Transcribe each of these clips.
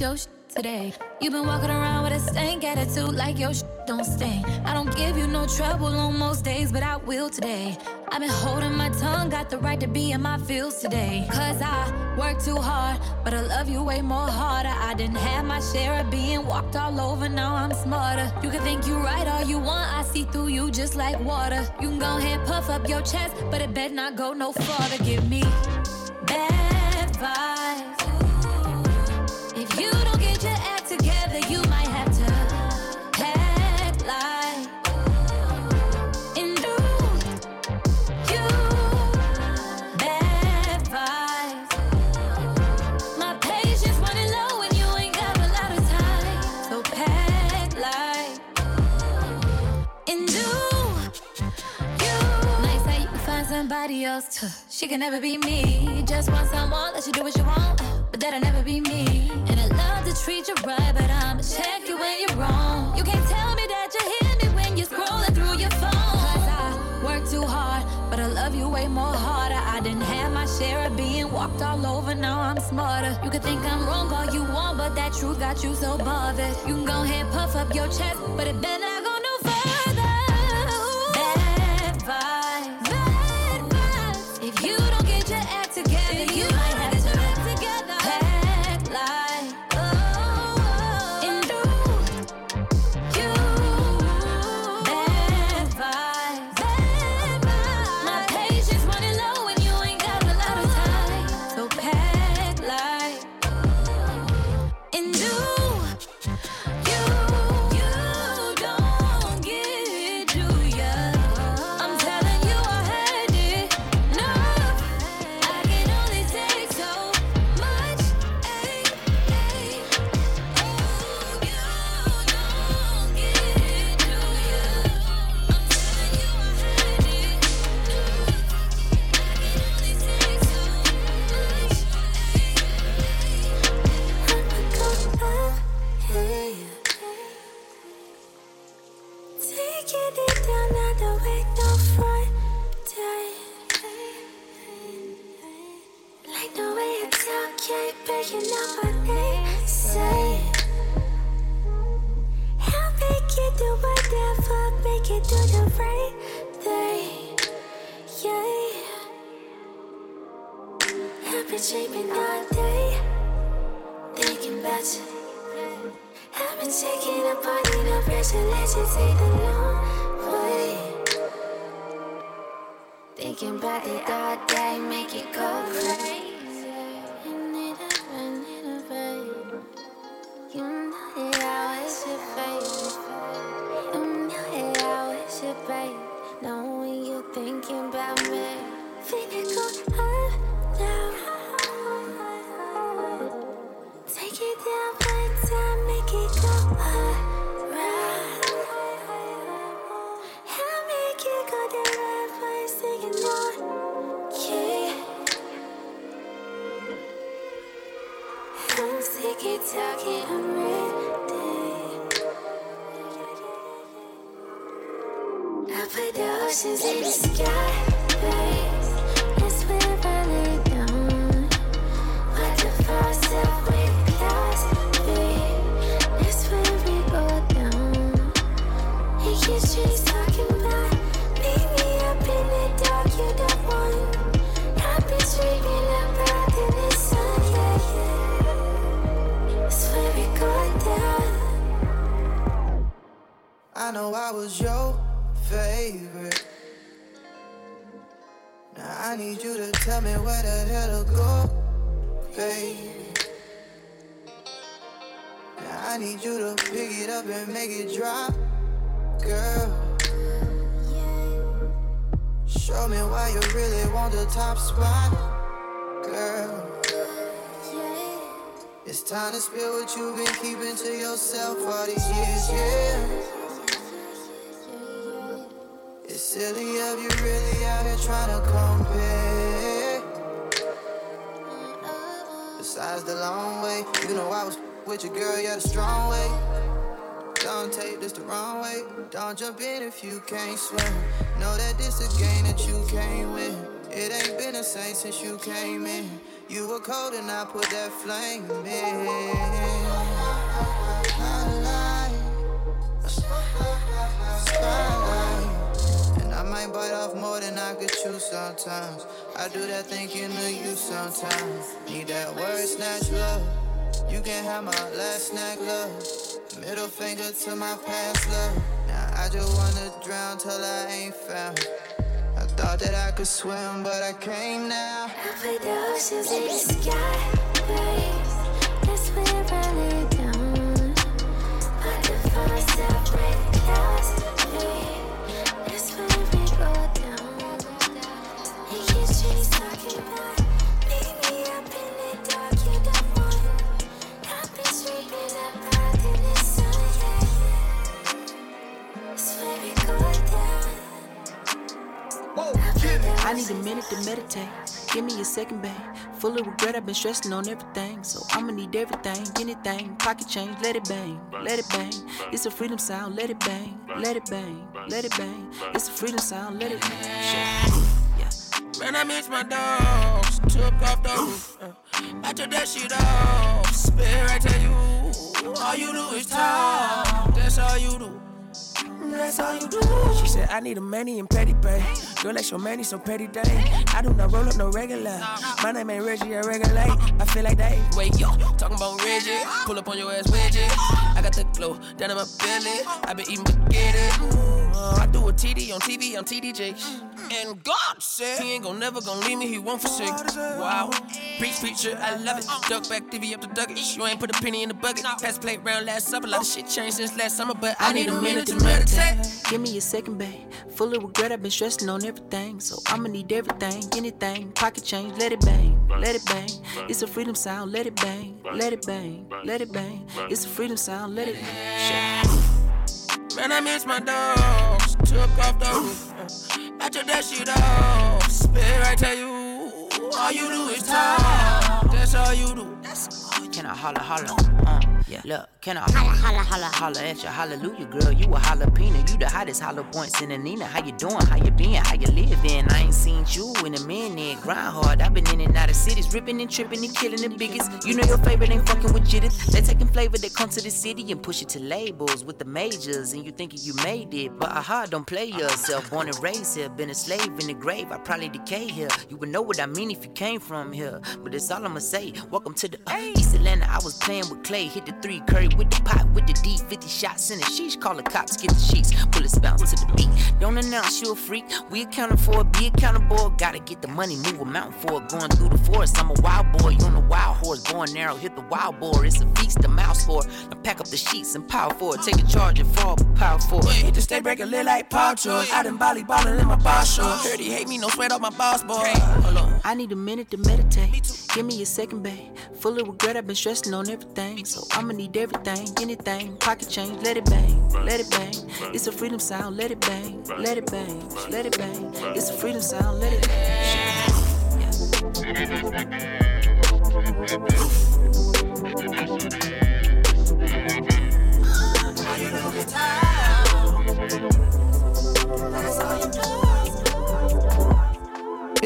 your shit today. You've been walking around with a stank attitude like your shit don't stink. I don't give you no trouble on most days, but I will today. I've been holding my tongue, got the right to be in my feels today. Cause I work too hard, but I love you way more harder. I didn't have my share of being walked all over, now I'm smarter. You can think you right all you want, I see through you just like water. You can go ahead, puff up your chest, but it better not go no farther. Give me bad vibes. Else. She can never be me. Just want someone that you do what you want, but that'll never be me. And I love to treat you right, but I'ma check you when you're wrong. You can't tell me that you hear me when you're scrolling through your phone. Cause I work too hard, but I love you way more harder. I didn't have my share of being walked all over, now I'm smarter. You can think I'm wrong all you want, but that truth got you so bothered. You can go ahead, puff up your chest, but it better not go I put the oceans in the sky, know I was your favorite. Now I need you to tell me where the hell to go, baby. Now I need you to pick it up and make it drop, girl. Show me why you really want the top spot, girl. It's time to spill what you've been keeping to yourself all these years, yeah. Out here trying to compare. Besides the long way, you know I was with your girl, yeah, the strong way. Don't take this the wrong way. Don't jump in if you can't swim. Know that this a game that you can't win. It ain't been the same since you came in. You were cold and I put that flame in. Spotlight. Might bite off more than I could chew sometimes. I do that thinking of you sometimes. Need that word snatch love. You can have my last snack love. Middle finger to my past love. Now I just wanna drown till I ain't found. I thought that I could swim, but I can't now. I put the oceans in the sky. That's where I lay down. Put the force up with the I need a minute to meditate. Give me a second, babe. Full of regret, I've been stressing on everything. So I'ma need everything, anything. Pocket change, let it bang, let it bang. It's a freedom sound, let it bang, let it bang, let it bang. It's a freedom sound, let it bang. Yeah. Man, I miss my dogs. Took off the roof. Uh, I took that shit off. Spit right to you. All you do is talk. That's all you do. She said, I need a money and petty pay. Girl, that's your money, so petty day. I do not roll up no regular. My name ain't Reggie, I regulate. I feel like they. Wait, yo, talking about Reggie. Pull up on your ass, widget. I got the glow down in my belly. I been eating spaghetti. I do a TD on TV, on TDJ. And God said He ain't gon' never gon' leave me, He won't forsake. Wow, preach, preacher, I love it. Duck back, divvy up the ducket. You ain't put a penny in the bucket. Pass plate round last supper. A lot of shit changed since last summer, but I need a minute to meditate. Give me a second, babe. Full of regret, I've been stressing on everything. So I'ma need everything, anything. Pocket change, let it bang, let it bang. It's a freedom sound, let it bang, let it bang, let it bang. It's a freedom sound, let it bang. Man, I miss my dogs. Took off the roof. I took that shit off. Spit right to you. All you do is talk. That's all you do. That's can I holla holla? Uh, yeah. Look, can I holla holla holla holla at you? Hallelujah, girl, you a jalapeno. You the hottest hollow points in the Nina. How you doing? How you been? How you living? I ain't seen you in a minute. Grind hard. I've been in and out of cities, ripping and tripping and killing the biggest. You know your favorite ain't fucking with jitters. They taking flavor that come to the city and push it to labels with the majors, and you thinking you made it, but aha, don't play yourself. Born and raised here, been a slave in the grave. I probably decay here. You would know what I mean if you came from here. But that's all I'ma say. Welcome to the uh, East Atlanta. I was playing with Klay, hit the three, Curry with the pot, with the D, 50 shots in the sheets. Call the cops, get the sheets, bullets bounce to the beat. Don't announce you a freak. We accounting for it, be accountable. Gotta get the money, move a mountain for it. Going through the forest, I'm a wild boy. You on a wild horse, born narrow, hit the wild boar. It's a feast, a mouse for. Now pack up the sheets and power for it. Take a charge and fall, power for it. Hit the state breaker, lit like Paul George. Out in Bali, ballin' in my boss shorts. Heard he hate me, no sweat off my boss, boy. I need a minute to meditate. Give me a second, babe. Full of regret, I've been stressing on everything. So I'ma need everything, anything. Pocket change, let it bang, let it bang. It's a freedom sound, let it bang, let it bang, let it bang. It's a freedom sound, let it bang.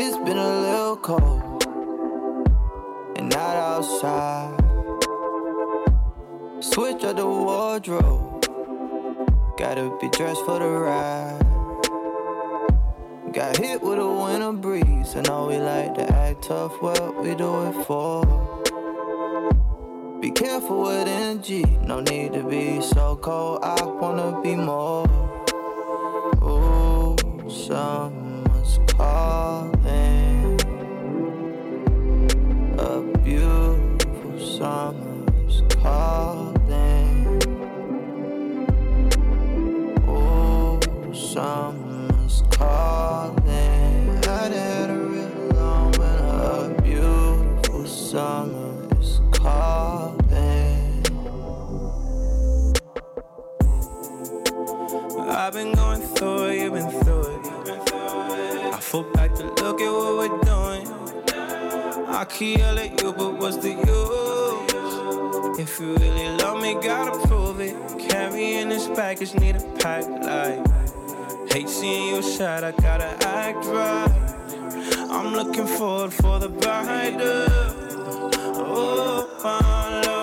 It's been a little cold not outside. Switch up the wardrobe. Gotta be dressed for the ride. Got hit with a winter breeze. I know we like to act tough, what we do it for. Be careful with energy, no need to be so cold. I wanna be more. Ooh, summer's calling. A beautiful summer's calling. Ooh, summer's Can yell at you, but what's the use? If you really love me, gotta prove it. Carrying this baggage, need a pack like. Hate seeing you shot, I gotta act right. I'm looking forward for the brighter. Oh, my love.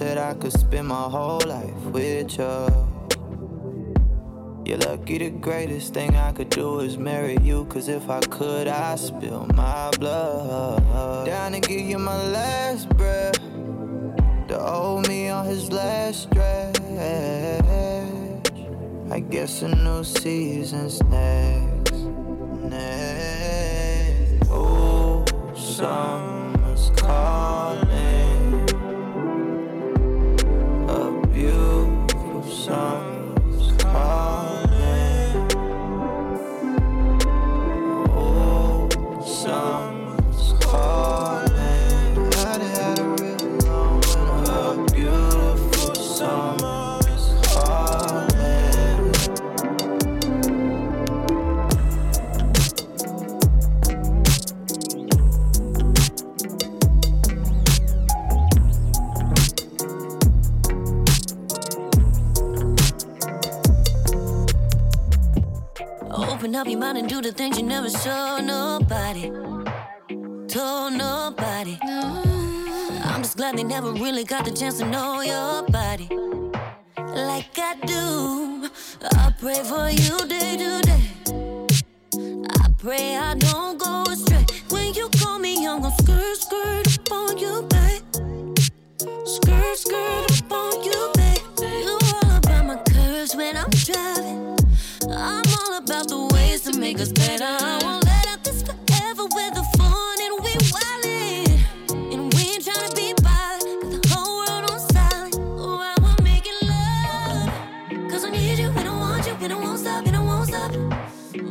Said I could spend my whole life with you? You're lucky the greatest thing I could do is marry you. Cause if I could, I'd spill my blood. Down to give you my last breath. The old me on his last stretch. I guess a new season's next. Next. Oh, summer's the things you never showed nobody. Told nobody. I'm just glad they never really got the chance to know your body. Like I do. I pray for you day to day. I pray I don't go astray. When you call me, I'm gon' skirt, skirt up on you, babe. Skirt, skirt make better. I won't let out this forever with the fun and we wildin'. And we ain't tryna be bothered. The whole world on silent. Oh, I want making love. Cause I need you, we don't want you, we don't won't stop, we don't won't stop.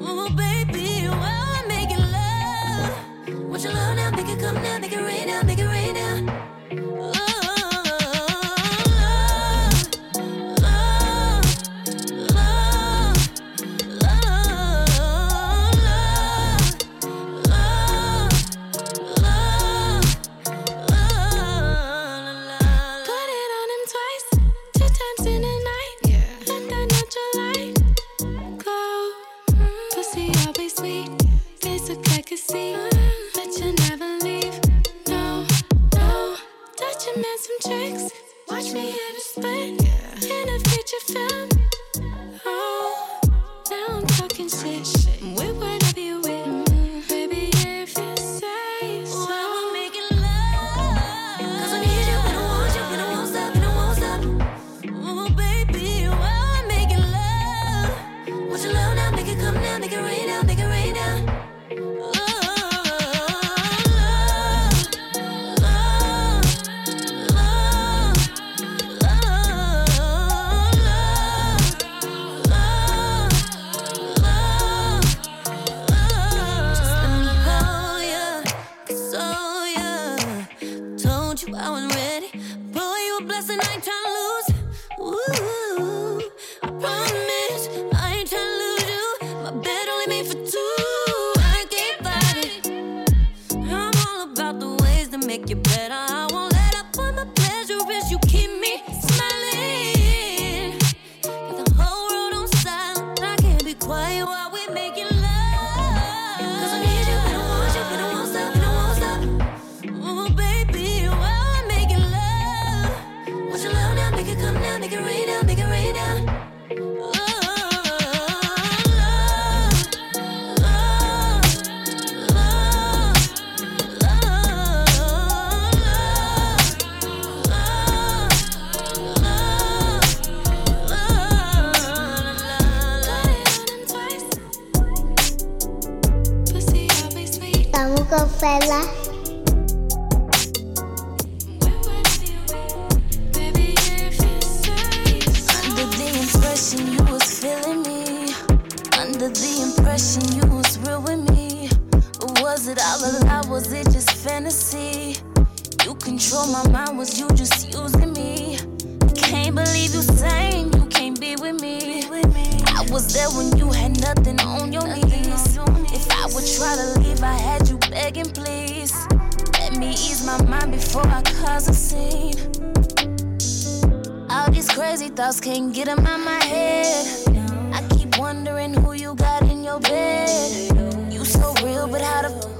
Oh, baby, oh, I'm making love. Want your love now, make it come now, make it rain now, make it rain now. to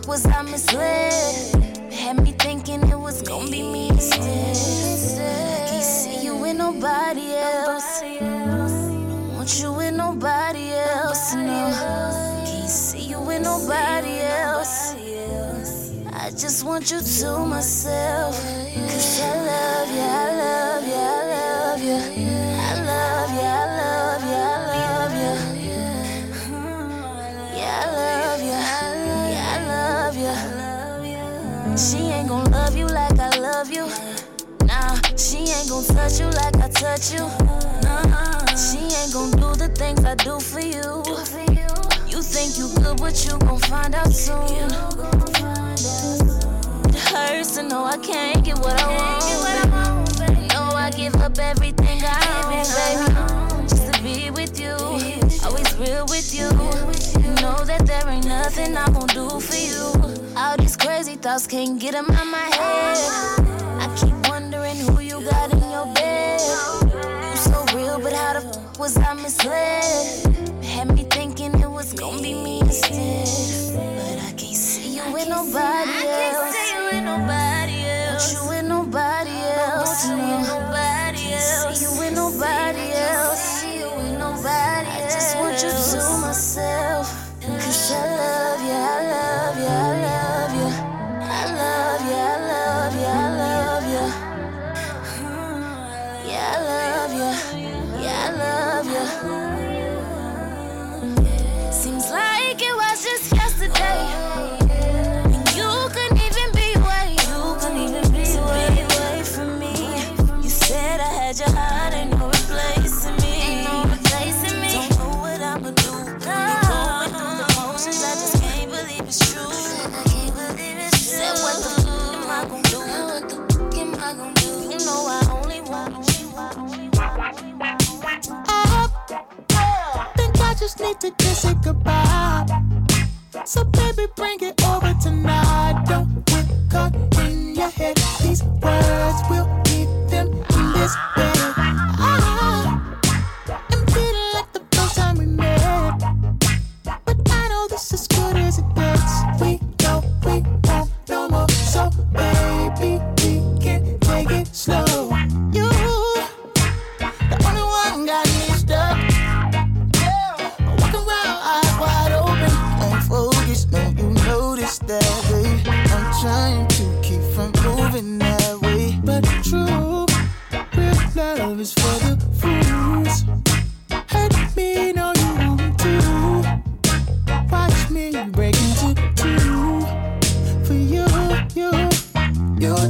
was I misled? Had me thinking it was gonna be me instead. Can't see you with nobody else. Don't want you with nobody else. No, can't see you with nobody else. I just want you to myself. Cause I love you. Nah, she ain't gon' touch you like I touch you. Nah, she ain't gon' do the things I do for you. You think you good, but you gon' find out soon. Hurts to know I can't get what I want. Know I give up everything I own, baby, just to be with you. Always real with you know that there ain't nothing I won't do for you. All these crazy thoughts can't get them out my head. I keep wondering who you got in your bed. You so real, but how the f was I misled? Had me thinking it was gonna be me instead. But I can't see you with nobody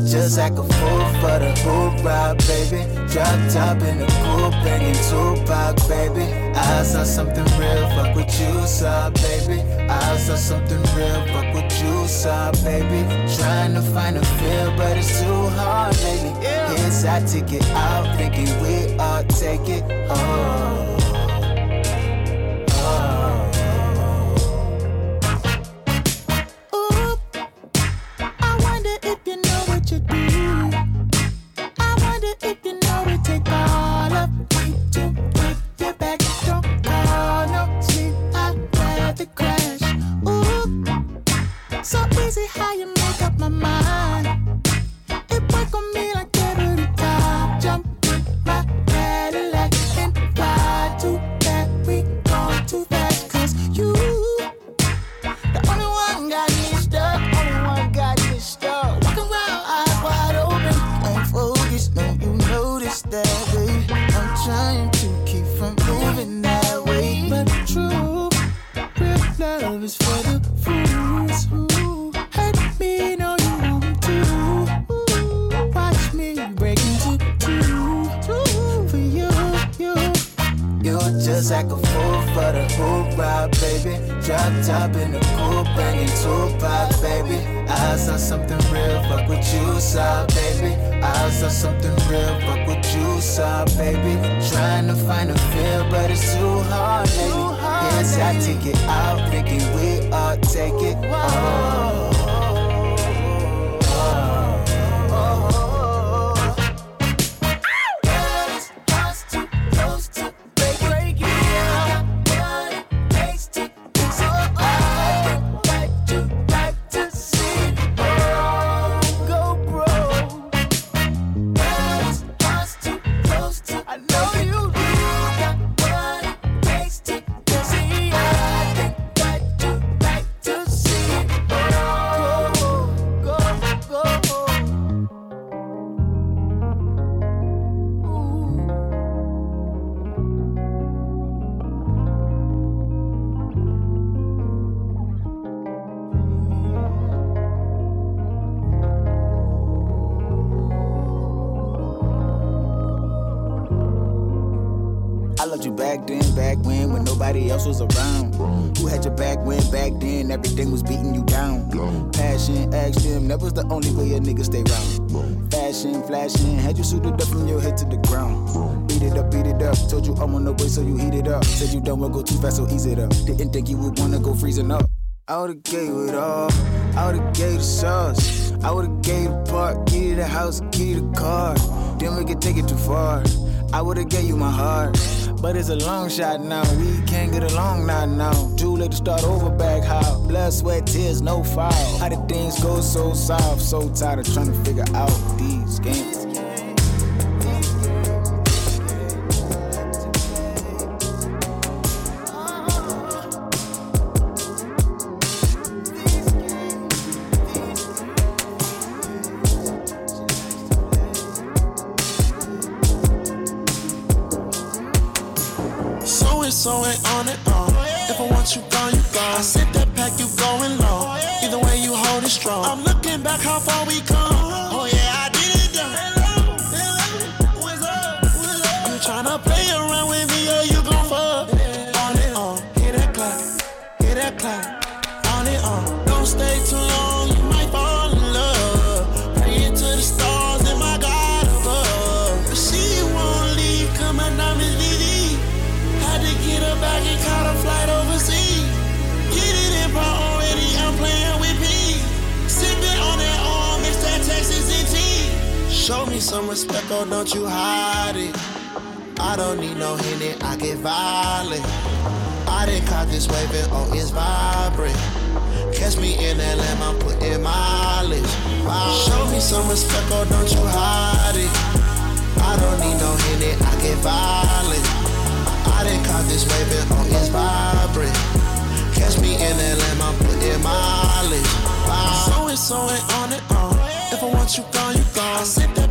Just like a fool for the hoop ride, baby. Drop top in the coupe, banging Tupac, baby. I saw something real, fuck what you saw, baby. I saw something real, fuck what you saw, baby. Trying to find a feel, but it's too hard, baby. It's out to get out, thinking we all take it. Oh. Too Tupac, baby. I saw something real, fuck what you saw, baby. I saw something real, fuck what you saw, baby. Trying to find a feel, but it's too hard, baby. Here's how to get out, thinking we all take it. Oh. I would've gave the sauce. I would've gave the park, key to the house, key to the car. Then we could take it too far. I would've gave you my heart. But it's a long shot now, we can't get along now, now. Too late to start over back how. Blood, sweat, tears, no foul. How did things go so soft? So tired of trying to figure out these games. tell I'm putting mileage. mileage. Show me some respect or don't you hide it. I don't need no hint, I get violent. I didn't caught this wave and on it's vibrant. Catch me in LM, I'm putting mileage. mileage. So and so ain't on it on. If I want you gone, you gone. I said that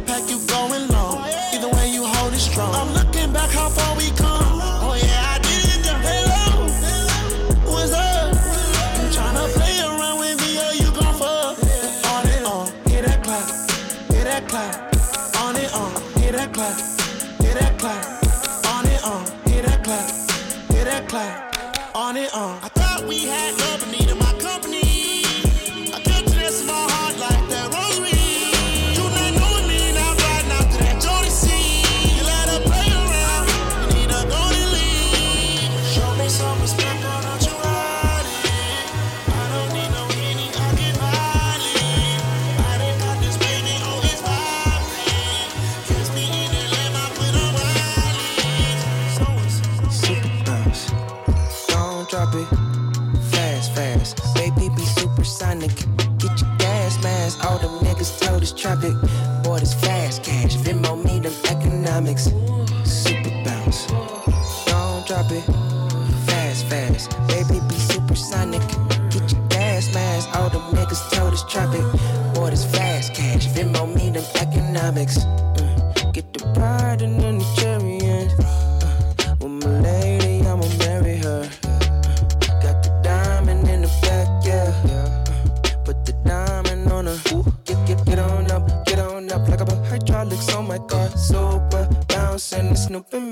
economics. Super bounce. Don't drop it. Fast, fast. Baby, be supersonic. Get your gas mask. All them niggas told us drop it. Orders fast cash. Venmo me them economics. Mm. Get the pride and then the cherry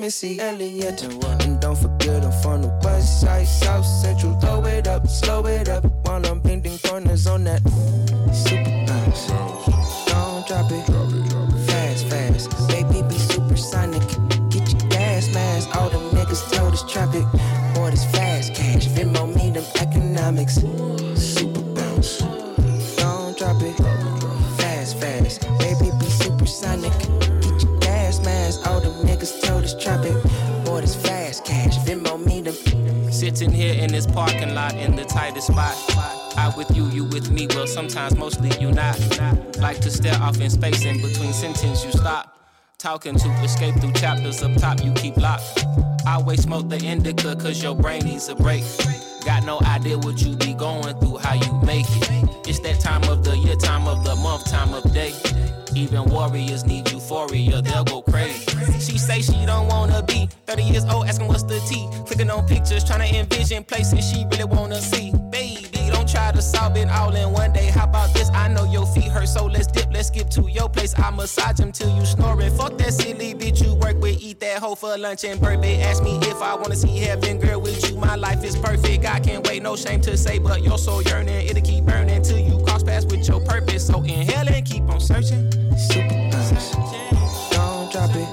Missy Elliott. And don't forget I'm from the west side, south central. Throw it up, slow it up while I'm bending corners on that super bounce. Don't drop it, fast, fast. Baby be supersonic. Get your gas mask. All them niggas throw this traffic. Boy, this fast cash. Venmo me them economics. Parking lot in the tightest spot. I with you, you with me, well, sometimes mostly you not. Like to stare off in space in between sentences, you stop. Talking to escape through chapters up top, you keep locked. I always smoke the indica, cause your brain needs a break. Got no idea what you be going through, how you make it. It's that time of the year, time of the month, time of day. Even warriors need euphoria, they'll go crazy. She say she don't wanna be 30 years old, asking what's the T. Clicking on pictures, trying to envision places she really wanna see. Baby, don't try to solve it all in one day. How about this? I know your feet hurt, so let's dip, let's skip to your place. I massage them till you snoring. Fuck that silly for lunch and birthday. Ask me if I wanna see heaven, girl, with you. My life is perfect. I can't wait, no shame to say, but you're so yearning. It'll keep burning till you cross paths with your purpose. So inhale and keep on searching. Super bounce. Don't drop it.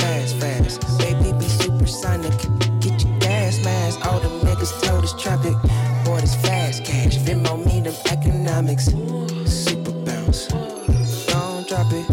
Fast, fast. Baby, be supersonic. Get your gas mask. All them niggas told us traffic. Boy, this fast cash. Venmo me them economics. Super bounce. Don't drop it.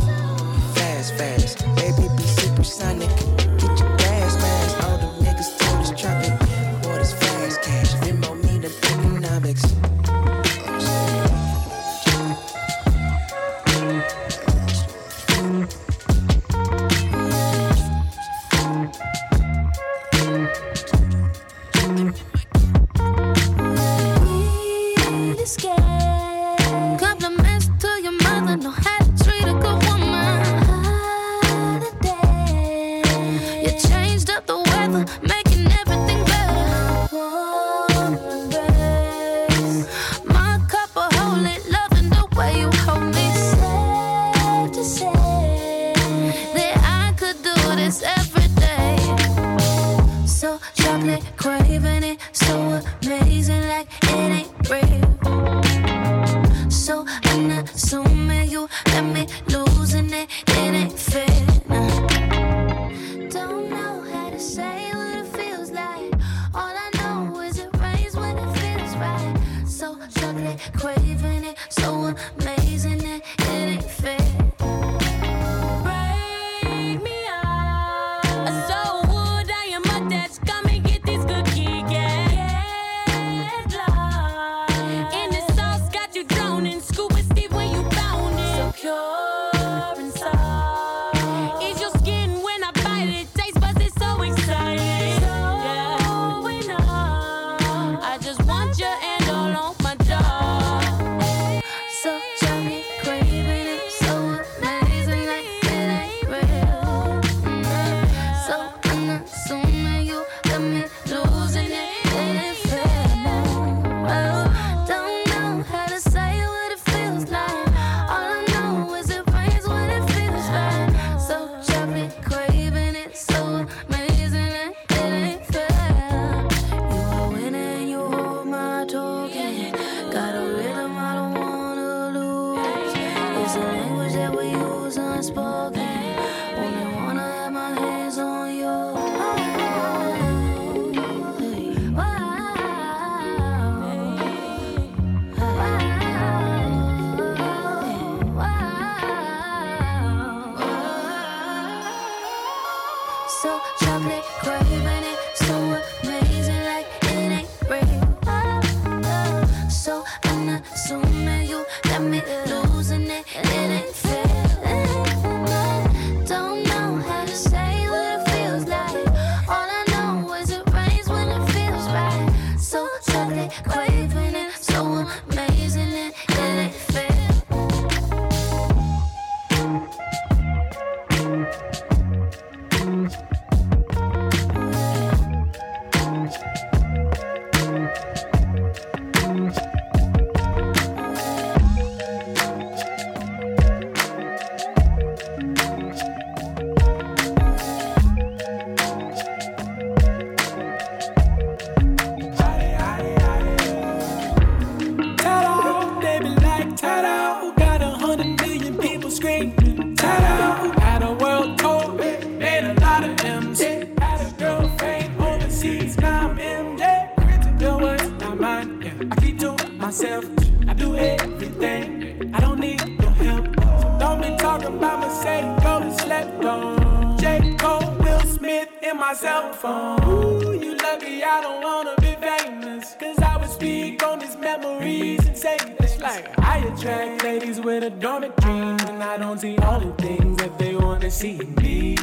Ladies with a dormant dream. And I don't see all the things that they wanna see in me.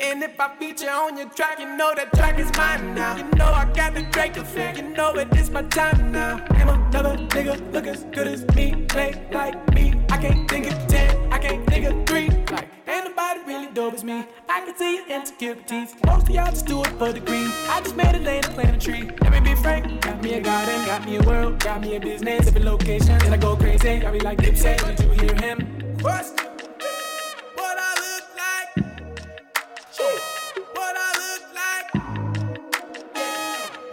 And if I feature on your track, you know that track is mine now. You know I got the Drake effect, you know it is my time now. I another nigga look as good as me, play like me. I can't think of ten, as me. I can see your insecurities. Most of y'all just do it for the green. I just made a lane to plant a tree. Let me be frank, got me a garden, got me a world, got me a business, every location. And I go crazy, I be like Dipset, did you hear him? First. What I look like. What I look like.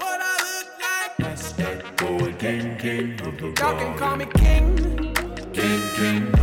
What I look like. That's that boy, king, king of the Y'all can call me king. King, king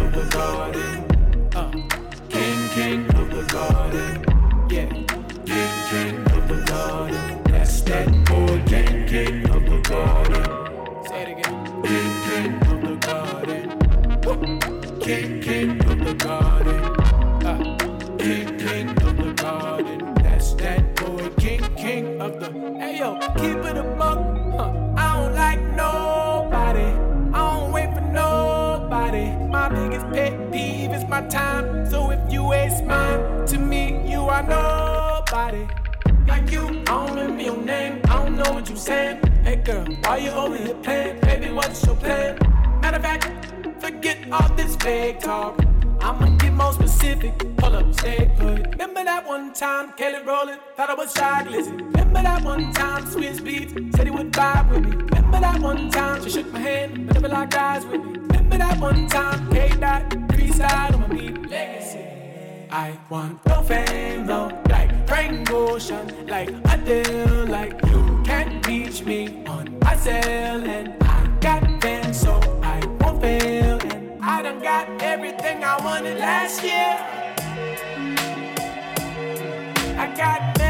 are nobody. Like you, I don't remember your name. I don't know what you saying. Hey girl, why you over here playing? Baby, what's your plan? Matter of fact, forget all this fake talk. I'ma get more specific. Pull up, stay put. Remember that one time Kelly Rowland thought I was Shy Glizzy. Remember that one time Swizz Beatz said he would vibe with me. Remember that one time she shook my hand, but never locked eyes with me. Remember that one time K Dot freestyle on my beat legacy. I want no fame though, like Frank Ocean, like Adele, like you can't reach me on my cell, and I got fans, so I won't fail, and I done got everything I wanted last year. I got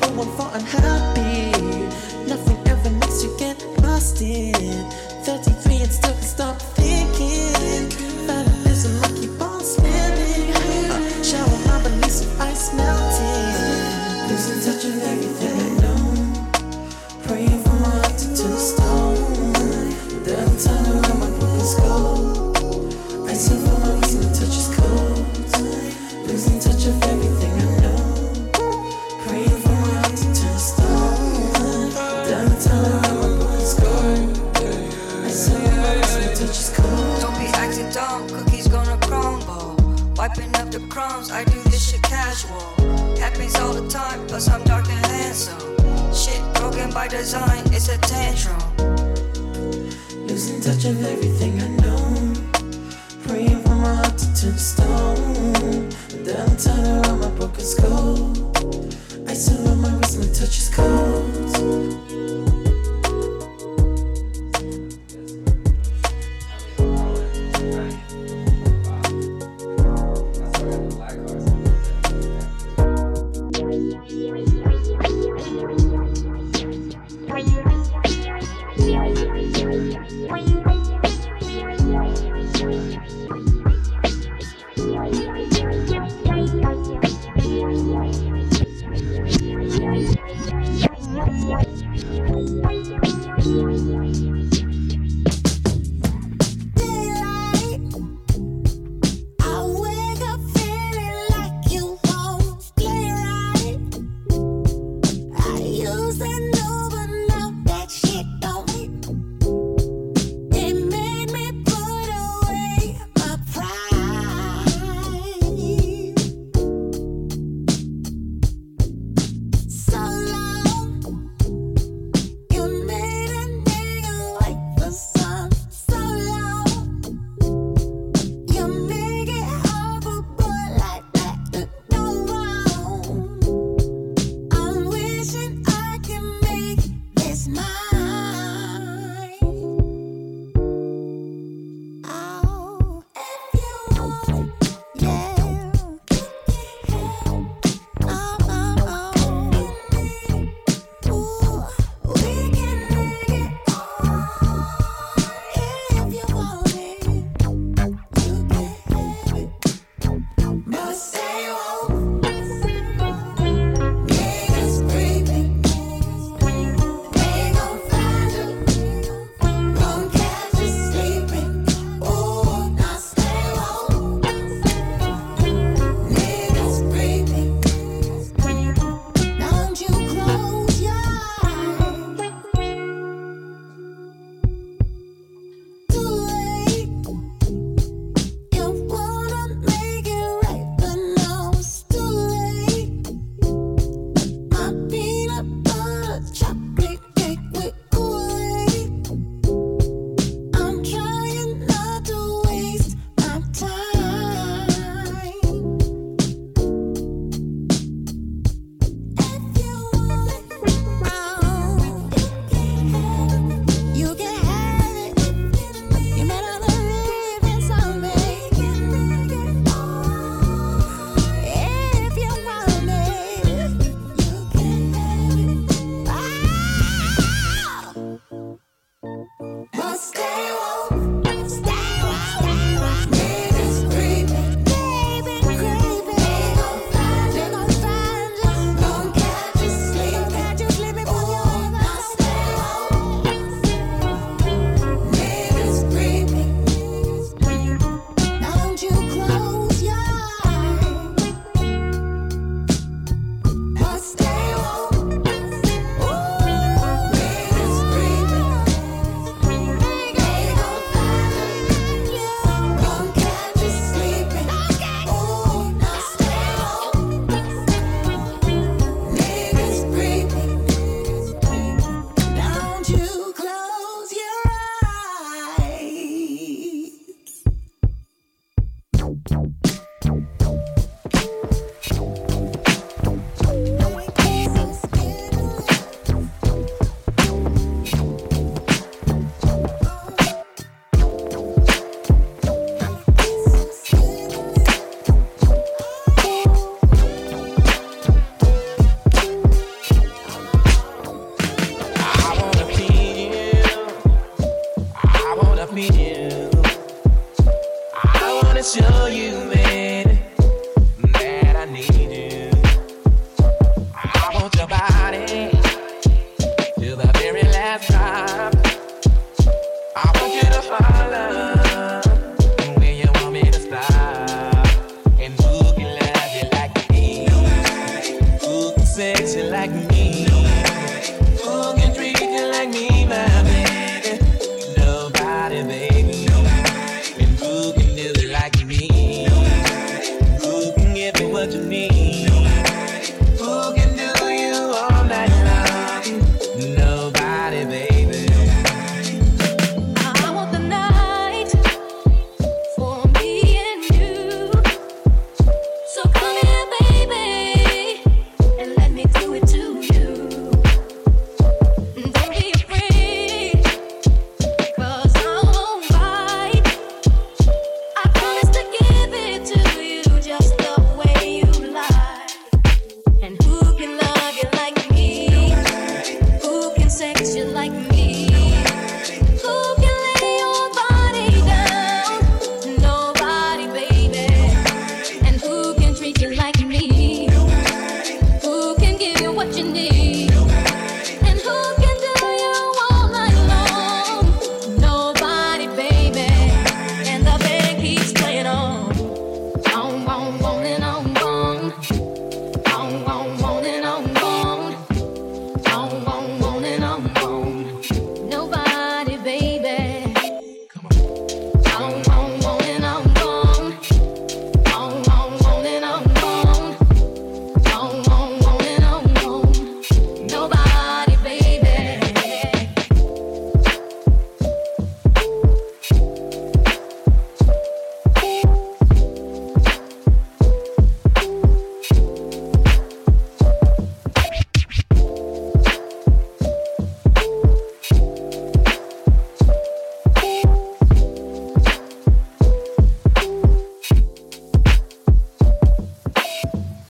IG3 to 01 for